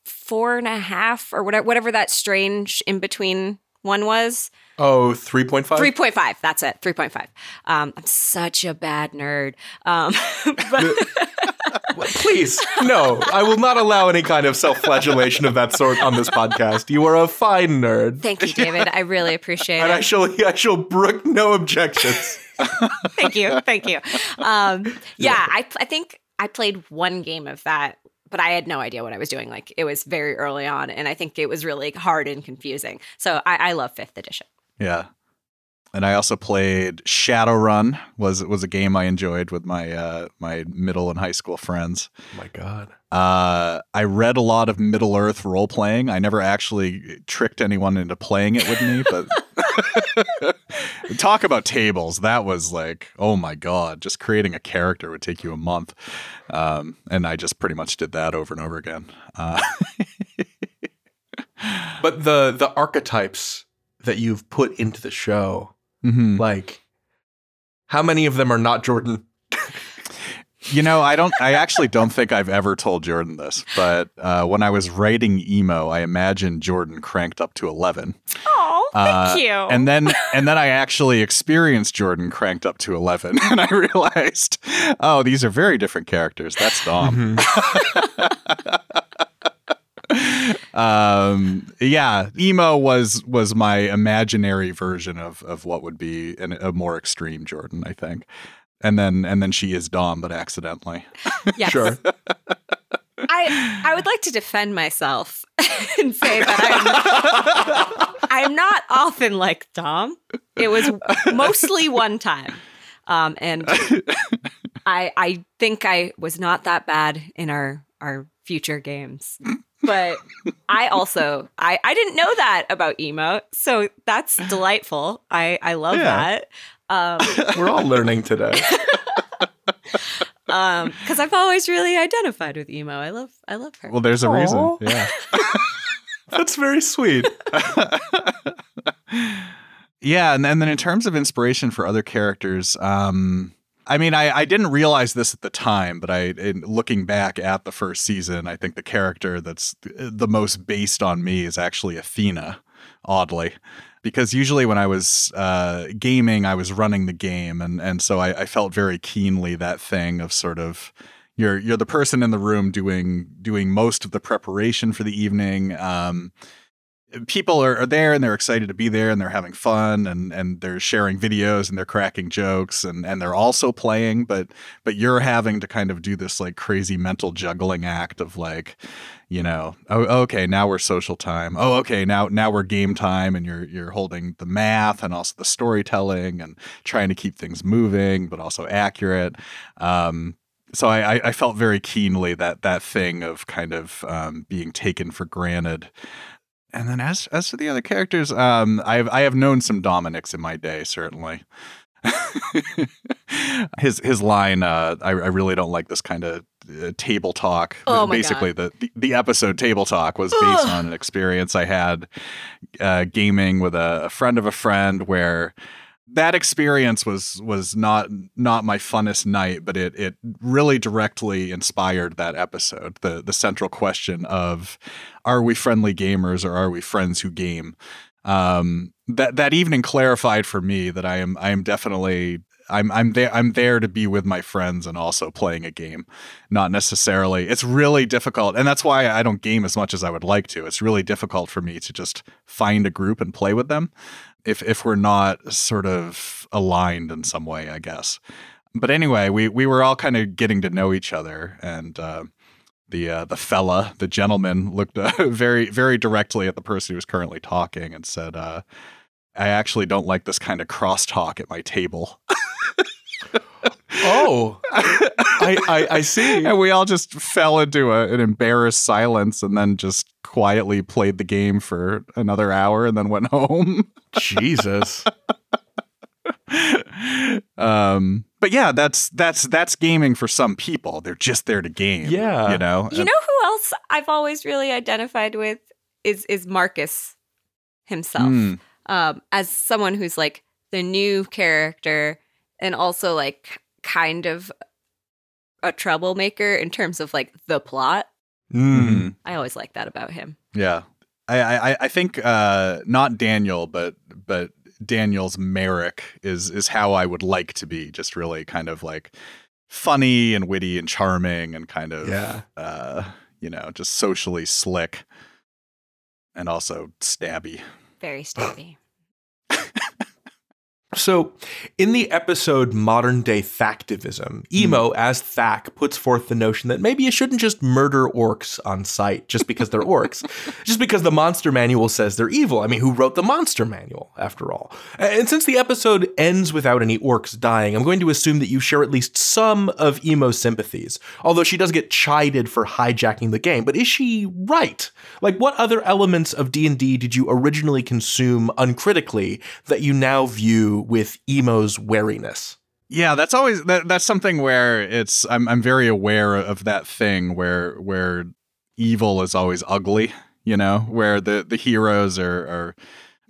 four and a half or whatever whatever that strange in between one was. Oh, 3.5? 3.5. That's it. 3.5. Um, I'm such a bad nerd. Um, but Please, no. I will not allow any kind of self flagellation of that sort on this podcast. You are a fine nerd. Thank you, David. I really appreciate and it. And I shall, I shall brook no objections. thank you. Thank you. Um, yeah, I, I think I played one game of that but I had no idea what I was doing. Like it was very early on, and I think it was really hard and confusing. So I, I love fifth edition. Yeah, and I also played Shadowrun. was was a game I enjoyed with my uh, my middle and high school friends. Oh my god! Uh, I read a lot of Middle Earth role playing. I never actually tricked anyone into playing it with me, but talk about tables. That was like, oh my god! Just creating a character would take you a month, um, and I just pretty much did that over and over again. Uh, but the the archetypes that you've put into the show Mm-hmm. Like, how many of them are not Jordan? you know, I don't. I actually don't think I've ever told Jordan this, but uh, when I was writing emo, I imagined Jordan cranked up to eleven. Oh, thank uh, you. And then, and then I actually experienced Jordan cranked up to eleven, and I realized, oh, these are very different characters. That's Dom. Mm-hmm. um, yeah, emo was was my imaginary version of of what would be an, a more extreme Jordan, I think. And then and then she is Dom, but accidentally. Yes. sure. I I would like to defend myself and say that I'm I'm not often like Dom. It was mostly one time. Um, and I I think I was not that bad in our our future games but I also I I didn't know that about emo, so that's delightful. I I love yeah. that. Um, We're all learning today. um, because I've always really identified with emo. I love I love her. Well, there's a Aww. reason. Yeah, that's very sweet. yeah, and, and then in terms of inspiration for other characters, um, I mean, I, I didn't realize this at the time, but I, in looking back at the first season, I think the character that's the most based on me is actually Athena, oddly. Because usually when I was uh, gaming, I was running the game, and and so I, I felt very keenly that thing of sort of you're you're the person in the room doing doing most of the preparation for the evening. Um, people are, are, there and they're excited to be there and they're having fun and and they're sharing videos and they're cracking jokes and and they're also playing but but you're having to kind of do this like crazy mental juggling act of like you know oh okay now we're social time. Oh okay now now we're game time and you're you're holding the math and also the storytelling and trying to keep things moving but also accurate. Um, so I, I felt very keenly that that thing of kind of um, being taken for granted and then as as for the other characters, um, I have I have known some Dominics in my day, certainly. his his line, uh, I, I really don't like this kind of uh, table talk. Oh my Basically, God. the, the episode table talk was based on an experience I had uh, gaming with a, a friend of a friend where that experience was was not not my funnest night, but it it really directly inspired that episode. The the central question of are we friendly gamers or are we friends who game? Um, that that evening clarified for me that I am I am definitely I'm I'm there I'm there to be with my friends and also playing a game, not necessarily. It's really difficult, and that's why I don't game as much as I would like to. It's really difficult for me to just find a group and play with them if if we're not sort of aligned in some way, I guess. But anyway, we we were all kind of getting to know each other, and uh, the uh, the fella, the gentleman, looked uh, very very directly at the person who was currently talking and said, uh, "I actually don't like this kind of crosstalk at my table." Oh, I, I, I see. and we all just fell into a, an embarrassed silence and then just quietly played the game for another hour and then went home. Jesus. um, but yeah, that's that's that's gaming for some people. They're just there to game. Yeah. you know. You know who else I've always really identified with is is Marcus himself. Mm. Um, as someone who's like the new character and also like kind of a troublemaker in terms of like the plot. Mm. I always like that about him. Yeah, I I, I think uh, not Daniel, but but Daniel's Merrick is is how I would like to be. Just really kind of like funny and witty and charming and kind of Yeah. uh, you know just socially slick and also stabby. Very stabby. So, in the episode Modern Day Thactivism, Emo, hmm. as Thack, puts forth the notion that maybe you shouldn't just murder orcs on sight just because they're orcs, just because the monster manual says they're evil. I mean, who wrote the monster manual, after all? And since the episode ends without any orcs dying, I'm going to assume that you share at least some of Emo's sympathies, although she does get chided for hijacking the game. But is she right? Like, what other elements of D&D did you originally consume uncritically that you now view with Emo's wariness? Yeah, that's always that, that's something where it's I'm I'm very aware of that thing where where evil is always ugly, you know, where the the heroes are are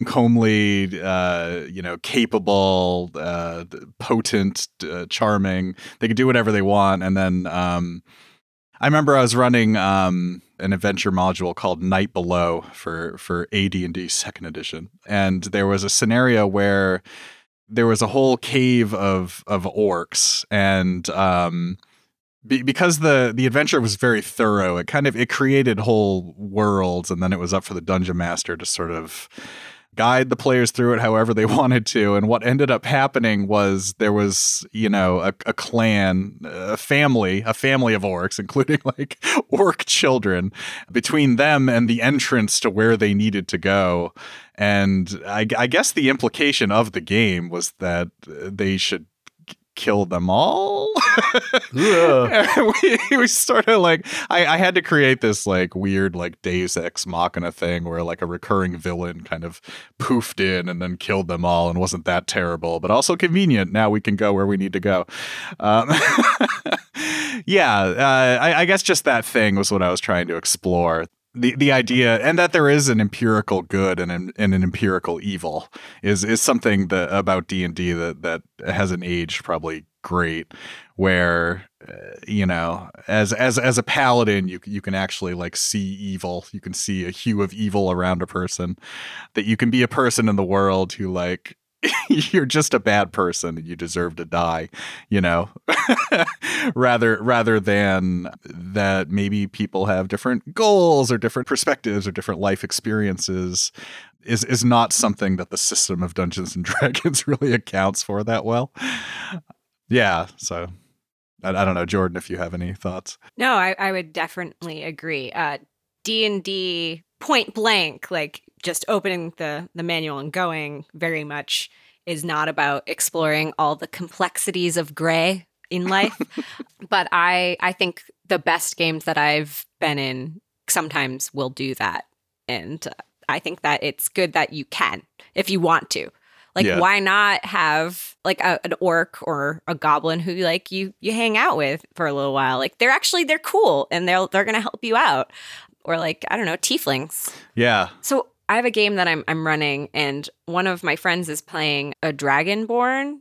comely, uh, you know, capable, uh, potent, uh, charming. They can do whatever they want, and then um, I remember I was running um, an adventure module called Night Below for for AD&D Second Edition, and there was a scenario where there was a whole cave of of orcs, and um, be, because the the adventure was very thorough, it kind of it created whole worlds, and then it was up for the dungeon master to sort of guide the players through it however they wanted to. And what ended up happening was there was, you know, a, a clan, a family, a family of orcs, including like orc children, between them and the entrance to where they needed to go. And I, I guess the implication of the game was that they should kill them all. Ugh. we, we sort of like I, I had to create this like weird like Deus Ex Machina thing where like a recurring villain kind of poofed in and then killed them all and wasn't that terrible, but also convenient. Now we can go where we need to go. Um, yeah, uh, I, I guess just that thing was what I was trying to explore. The, the idea and that there is an empirical good and an, and an empirical evil is is something that about D and D that that hasn't aged probably great where uh, you know as as as a paladin you you can actually like see evil. You can see a hue of evil around a person that you can be a person in the world who like you're just a bad person and you deserve to die you know rather rather than that maybe people have different goals or different perspectives or different life experiences is is not something that the system of Dungeons and Dragons really accounts for that well. Yeah, so I, I don't know, Jordan, if you have any thoughts. No, I, I would definitely agree. Uh, D and D point blank, like just opening the the manual and going, very much is not about exploring all the complexities of gray in life. but I I think the best games that I've been in sometimes will do that, and uh, I think that it's good that you can if you want to. Like, Yeah. why not have like a, an orc or a goblin who like you you hang out with for a little while? Like, they're actually they're cool and they'll they're gonna help you out. Or like I don't know, tieflings. Yeah. So I have a game that I'm I'm running, and one of my friends is playing a Dragonborn,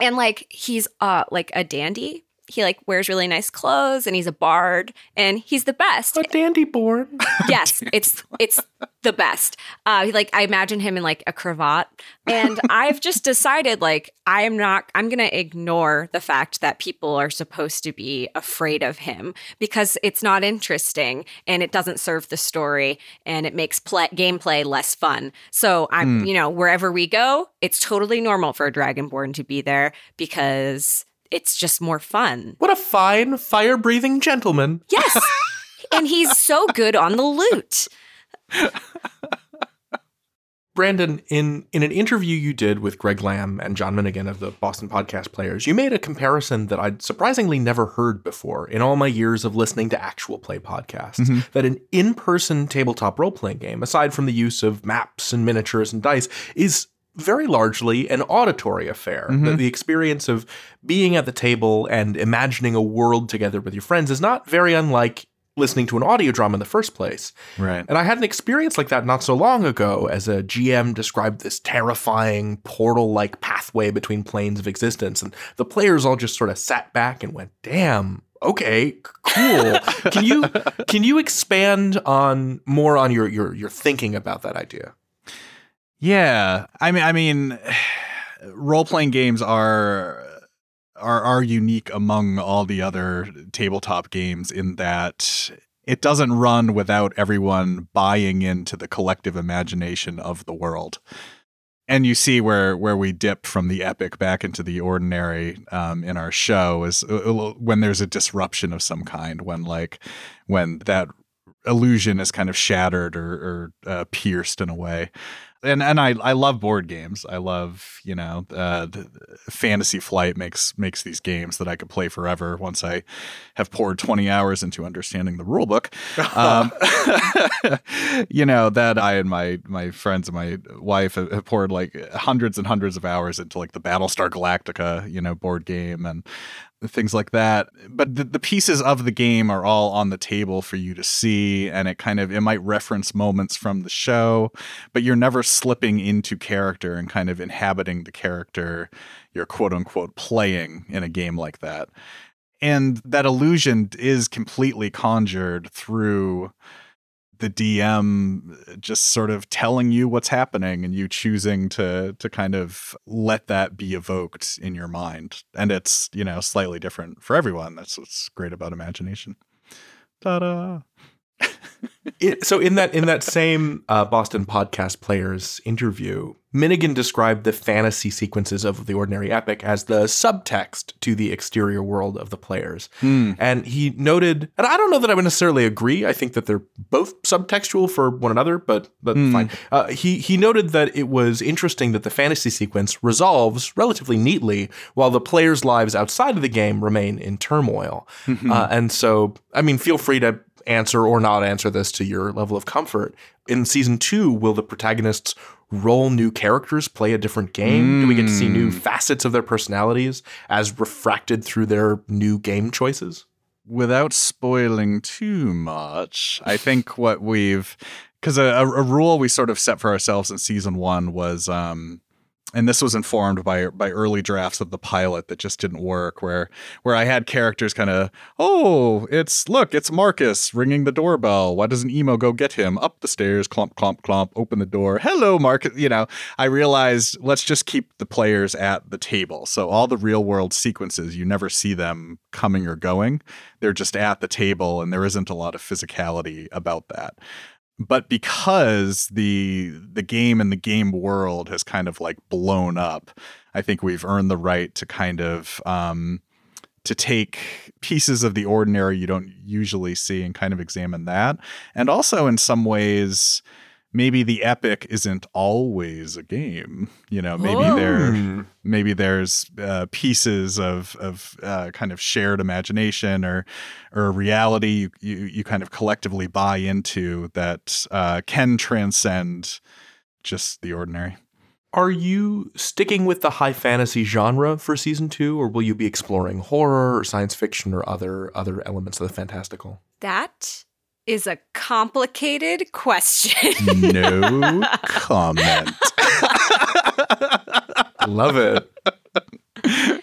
and like he's uh like a dandy. He like wears really nice clothes, and he's a bard, and he's the best. A dandy born. yes, it's it's the best. Uh, like I imagine him in like a cravat, and I've just decided like I am not. I'm gonna ignore the fact that people are supposed to be afraid of him because it's not interesting and it doesn't serve the story and it makes play gameplay less fun. So I'm, you know, wherever we go, it's totally normal for a dragonborn to be there because it's just more fun. What a fine, fire breathing gentleman. Yes. and he's so good on the loot. Brandon, in, in an interview you did with Greg Lam and John Minigan of the Boston Podcast Players, you made a comparison that I'd surprisingly never heard before in all my years of listening to actual play podcasts. Mm-hmm. That an in person tabletop role playing game, aside from the use of maps and miniatures and dice, is very largely an auditory affair. The, mm-hmm. the experience of being at the table and imagining a world together with your friends is not very unlike listening to an audio drama in the first place. Right. And I had an experience like that not so long ago as a GM described this terrifying portal like pathway between planes of existence. And the players all just sort of sat back and went, damn. Okay, cool. can you can you expand on more on your your your thinking about that idea? Yeah, I mean, I mean, role playing games are are are unique among all the other tabletop games in that it doesn't run without everyone buying into the collective imagination of the world. And you see where where we dip from the epic back into the ordinary um, in our show is uh, when there's a disruption of some kind, when like when that illusion is kind of shattered or, or uh, pierced in a way and and I I love board games. I love you know uh, the, Fantasy Flight makes makes these games that I could play forever once I have poured twenty hours into understanding the rule book. Um, you know that I and my my friends and my wife have, have poured like hundreds and hundreds of hours into like the Battlestar Galactica you know board game and things like that. But the, the pieces of the game are all on the table for you to see, and it kind of it might reference moments from the show, but you're never slipping into character and kind of inhabiting the character you're quote unquote playing in a game like that. And that illusion is completely conjured through the DM uh, just sort of telling you what's happening and you choosing to to kind of let that be evoked in your mind. And it's, you know, slightly different for everyone. That's what's great about imagination. Ta-da. It, so in that in that same uh, Boston podcast players interview, Minigan described the fantasy sequences of the ordinary epic as the subtext to the exterior world of the players. Hmm. And he noted, and I don't know that I would necessarily agree. I think that they're both subtextual for one another, but but Hmm. fine. Uh, he he noted that it was interesting that the fantasy sequence resolves relatively neatly, while the players' lives outside of the game remain in turmoil. Uh, and so, I mean, feel free to answer or not answer this to your level of comfort. In season two, will the protagonists roll new characters, play a different game? Do we get to see new facets of their personalities as refracted through their new game choices? without spoiling too much, I think what we've because a, a, a rule we sort of set for ourselves in season one was um, and this was informed by by early drafts of the pilot that just didn't work where where I had characters kind of oh it's look it's Marcus ringing the doorbell. Why doesn't emo go get him? Up the stairs clump clump clump open the door. Hello Marcus you know. I realized let's just keep the players at the table. So all the real world sequences you never see them coming or going. They're just at the table and there isn't a lot of physicality about that but because the the game and the game world has kind of like blown up i think we've earned the right to kind of um to take pieces of the ordinary you don't usually see and kind of examine that. And also in some ways maybe the epic isn't always a game you know maybe Oh. there Hmm. maybe there's uh, pieces of of uh, kind of shared imagination or or reality you, you you kind of collectively buy into that uh, can transcend just the ordinary. Are you sticking with the high fantasy genre for season two, or will you be exploring horror or science fiction or other other elements of the fantastical? That is a complicated question. No comment. Love it.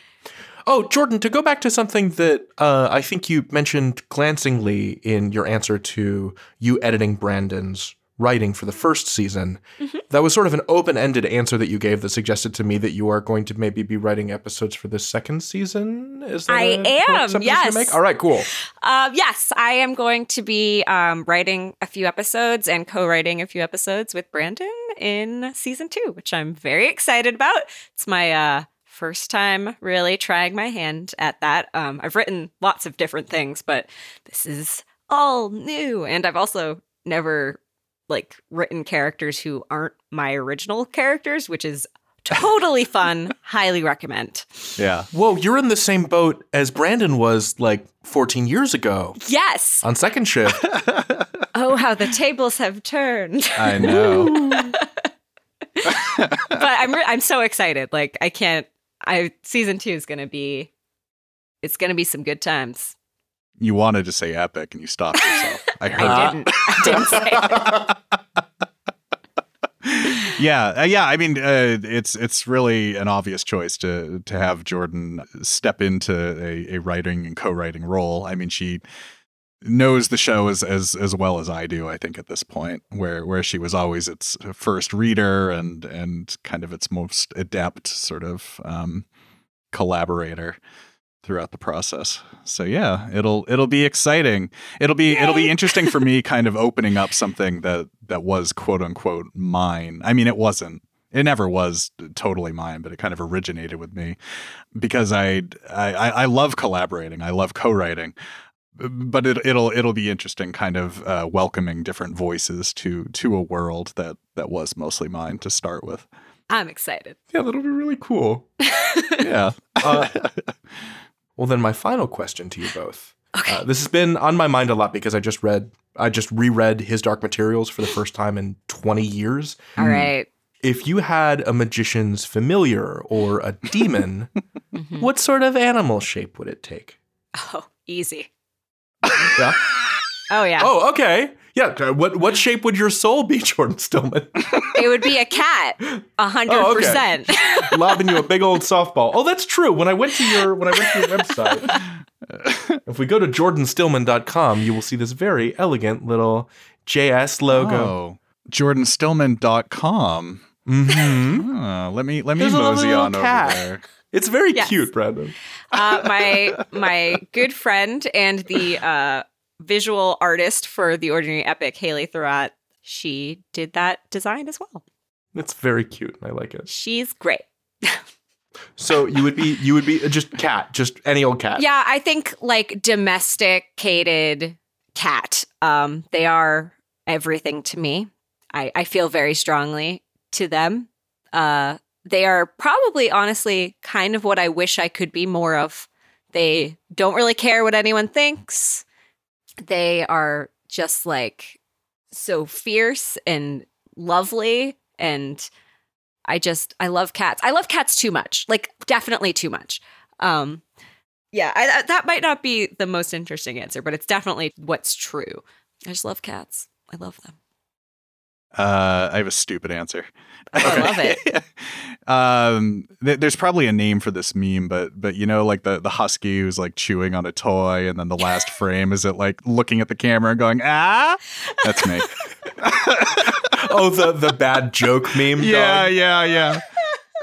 oh, Jordan, to go back to something that uh, I think you mentioned glancingly in your answer to you editing Brandon's writing for the first season, that was sort of an open ended answer that you gave that suggested to me that you are going to maybe be writing episodes for the second season. Is that I am, yes. make? All right, cool. Uh, yes, I am going to be um, writing a few episodes and co-writing a few episodes with Brandon in season two, which I'm very excited about. It's my uh, first time really trying my hand at that. Um, I've written lots of different things, but this is all new, and I've also never like written characters who aren't my original characters, which is totally fun. Highly recommend. Yeah. Whoa, you're in the same boat as Brandon was like 14 years ago Yes. on second shift. Oh, how the tables have turned. I know. but I'm re- I'm so excited. Like I can't. I season two is gonna be. It's gonna be some good times. You wanted to say epic and you stopped yourself. I heard. I didn't. I didn't say. Yeah, uh, yeah. I mean, uh, it's it's really an obvious choice to to have Jordan step into a, a writing and co-writing role. I mean, she knows the show as as as well as I do. I think at this point, where where she was always its first reader and and kind of its most adept sort of um, collaborator throughout the process. So yeah, it'll it'll be exciting. It'll be it'll be interesting for me kind of opening up something that that was quote unquote mine. I mean it wasn't. It never was totally mine, but it kind of originated with me because I I I love collaborating. I love co-writing. But it, it'll it'll be interesting, kind of uh, welcoming different voices to to a world that that was mostly mine to start with. I'm excited. yeah, that'll be really cool. Yeah, Uh, well, then my final question to you both. Uh, this has been on my mind a lot because I just read, I just reread His Dark Materials for the first time in 20 years. All right. If you had a magician's familiar or a demon, what sort of animal shape would it take? Oh, easy. Yeah. Oh yeah. Oh, okay. Yeah. uh, What what shape would your soul be, Jordan Stillman? It would be a cat. A hundred Oh, okay. percent. Lobbing you a big old softball. Oh, that's true. When I went to your when I went to your website, if we go to jordanstillman.com, you will see this very elegant little JS logo. Oh, jordanstillman.com. Mm-hmm. Oh, let me let me There's a mosey little on cat. over there. It's very Yes. cute, Brandon. Uh, my my good friend and the uh, visual artist for the Ordinary Epic, Haley Thurrott, she did that design as well. It's very cute. I like it. She's great. So you would be you would be just cat, just any old cat. Yeah, I think like domesticated cat. Um, they are everything to me. I, I feel very strongly to them. Uh, they are probably honestly kind of what I wish I could be more of. They don't really care what anyone thinks. They are just like so fierce and lovely and I just I love cats. I love cats too much. Like definitely too much. Um yeah, I, that- that might not be the most interesting answer, but it's definitely what's true. I just love cats. I love them. Uh, I have a stupid answer. I love it. um, th- there's probably a name for this meme, but but you know, like the the husky who's like chewing on a toy, and then the last frame is it like looking at the camera and going ah. That's me. oh, the the bad joke meme. yeah, dog? yeah, yeah.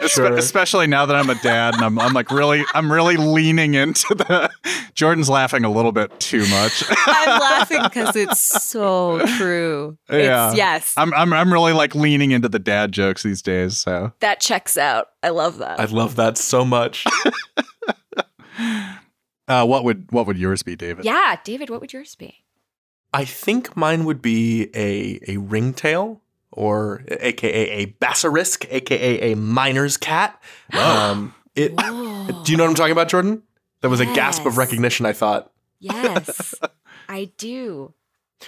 Espe- Sure. Especially now that I'm a dad and I'm, I'm like really I'm really leaning into the Jordan's laughing a little bit too much. I'm laughing because it's so true. Yeah. It's, yes, I'm, I'm I'm really like leaning into the dad jokes these days. So that checks out. I love that. I love that so much. uh, what would what would yours be, David? yeah, David, what would yours be? I think mine would be a a ringtail or aka a bassarisk, aka a miner's cat. Um, it. Do you know what I'm talking about, Jordan? That was a gasp of recognition. I thought. Yes, I do.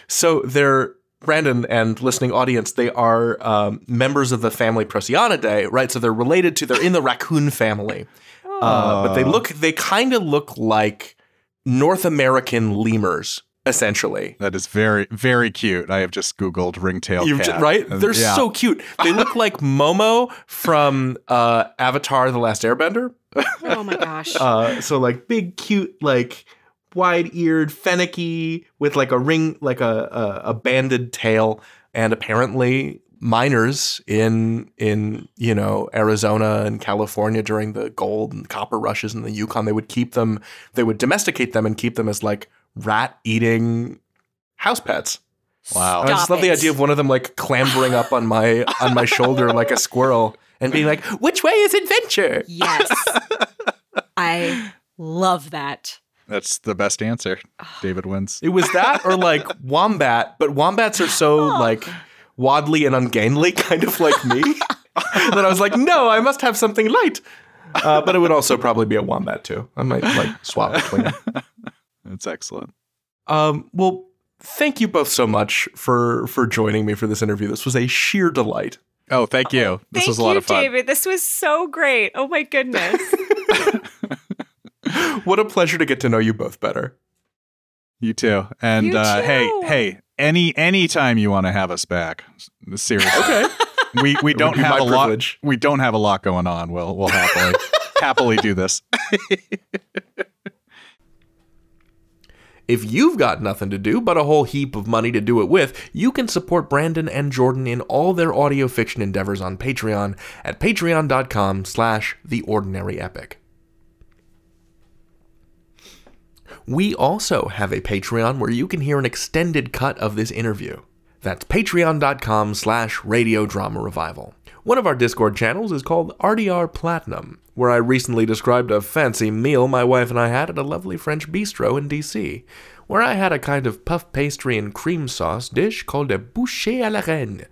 So they're Brandon and listening audience. They are um, members of the family Procyon right? So they're related to. They're in the raccoon family, uh, but they look. They kind of look like North American lemurs, essentially. That is very very cute. I have just googled ringtail You've cat. ju- right? And They're yeah. so cute. They look like Momo from uh, Avatar: The Last Airbender. Oh my gosh. Uh, so like big, cute, like wide-eared, finicky, with like a ring, like a, a a banded tail, and apparently miners in in you know Arizona and California during the gold and copper rushes in the Yukon, they would keep them, they would domesticate them and keep them as like rat-eating house pets. Wow. I just Stop love the idea of one of them like clambering up on my on my shoulder like a squirrel and being like, "Which way is adventure?" yes, I love that. That's the best answer. David wins. It was that or like wombat, but wombats are so like waddly and ungainly, kind of like me. that I was like, no, I must have something light. Uh, but it would also probably be a wombat too. I might like swap between them. That's excellent. Um, well, thank you both so much for for joining me for this interview. This was a sheer delight. Oh, thank you. This Thank was a lot you, of fun. David. This was so great. Oh my goodness. What a pleasure to get to know you both better. You too. And You uh, hey, too. hey, any any time you want to have us back, seriously. Okay. We we don't have my a lot. We don't have a lot going on. We'll we'll happily happily do this. If you've got nothing to do but a whole heap of money to do it with, you can support Brandon and Jordan in all their audio fiction endeavors on Patreon at patreon.com slash the ordinary epic. We also have a Patreon where you can hear an extended cut of this interview. That's patreon.com slash radio drama revival. One of our Discord channels is called RDR Platinum, where I recently described a fancy meal my wife and I had at a lovely French bistro in DC, where I had a kind of puff pastry and cream sauce dish called a bouchée à la reine,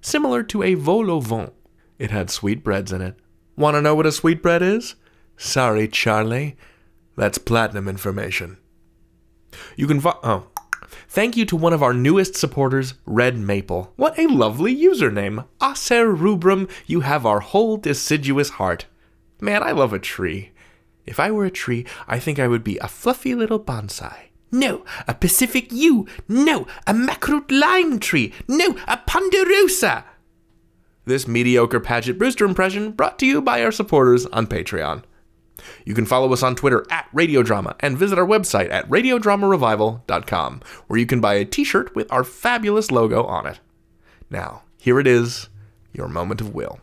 similar to a vol au vent. It had sweetbreads in it. Want to know what a sweetbread is? Sorry, Charlie. That's platinum information. You can oh. Thank you to one of our newest supporters, Red Maple. What a lovely username. Acer rubrum, you have our whole deciduous heart. Man, I love a tree. If I were a tree, I think I would be a fluffy little bonsai. No, a Pacific yew. No, a makrut lime tree. No, a ponderosa. This mediocre Paget Brewster impression brought to you by our supporters on Patreon. You can follow us on Twitter at Radiodrama and visit our website at radiodramarevival.com, where you can buy a t shirt with our fabulous logo on it. Now, here it is your moment of will.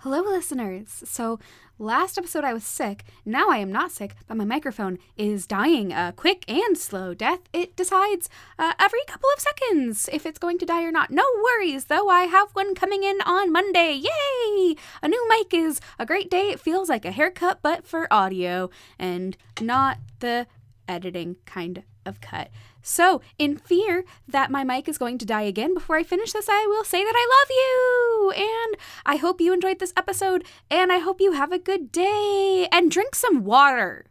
Hello, listeners. So, last episode I was sick. Now I am not sick, but my microphone is dying a quick and slow death. It decides uh, every couple of seconds if it's going to die or not. No worries, though. I have one coming in on Monday. Yay! A new mic is a great day. It feels like a haircut, but for audio and not the editing kind of cut. So, in fear that my mic is going to die again before I finish this, I will say that I love you! And I hope you enjoyed this episode, and I hope you have a good day, and drink some water!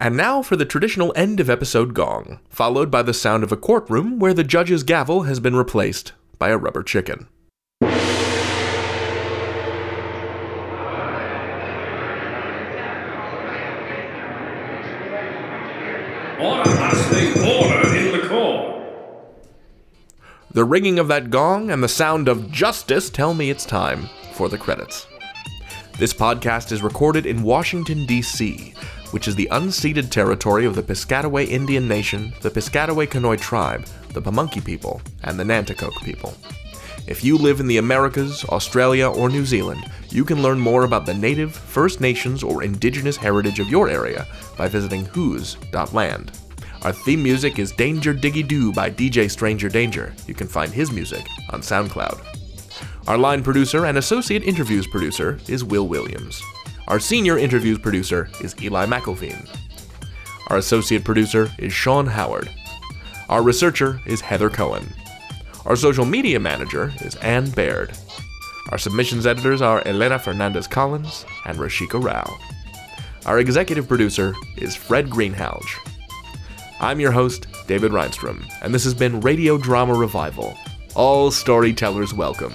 And now for the traditional end of episode gong, followed by the sound of a courtroom where the judge's gavel has been replaced by a rubber chicken. The ringing of that gong and the sound of justice tell me it's time for the credits. This podcast is recorded in Washington, D.C., which is the unceded territory of the Piscataway Indian Nation, the Piscataway Conoy Tribe, the Pamunkey people, and the Nanticoke people. If you live in the Americas, Australia, or New Zealand, you can learn more about the native, First Nations, or indigenous heritage of your area by visiting whos.land. Our theme music is Danger Diggy Doo by DJ Stranger Danger. You can find his music on SoundCloud. Our line producer and associate interviews producer is Wil Williams. Our senior interviews producer is Eli McIlveen. Our associate producer is Sean Howard. Our researcher is Heather Cohen. Our social media manager is Anne Baird. Our submissions editors are Elena Fernández Collins and Rashika Rao. Our executive producer is Fred Greenhalgh. I'm your host, David Rheinstrom, and this has been Radio Drama Revival. All storytellers welcome.